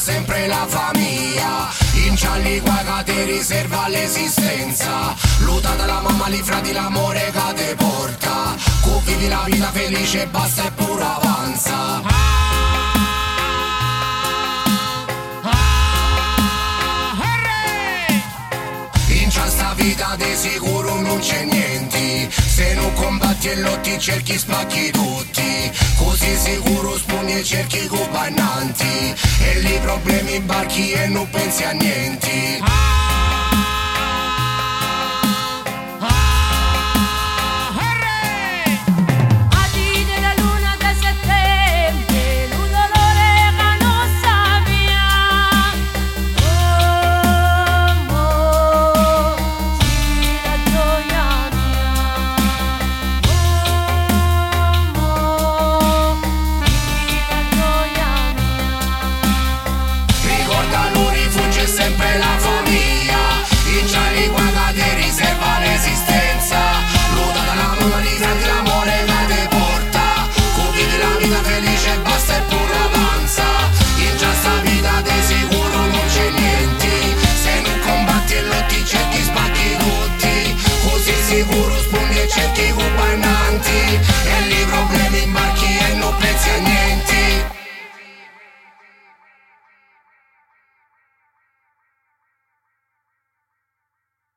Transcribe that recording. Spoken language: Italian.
sempre la famiglia Incialli qua che ti riserva l'esistenza Luta dalla mamma, li frati l'amore che te porta Cu la vita felice e basta e pure avanza In sta vita di sicuro non c'è niente Se non combatti e lotti cerchi spacchi tutti. Così sicuro spugni e cerchi compannanti E lì problemi imbarchi e non pensi a niente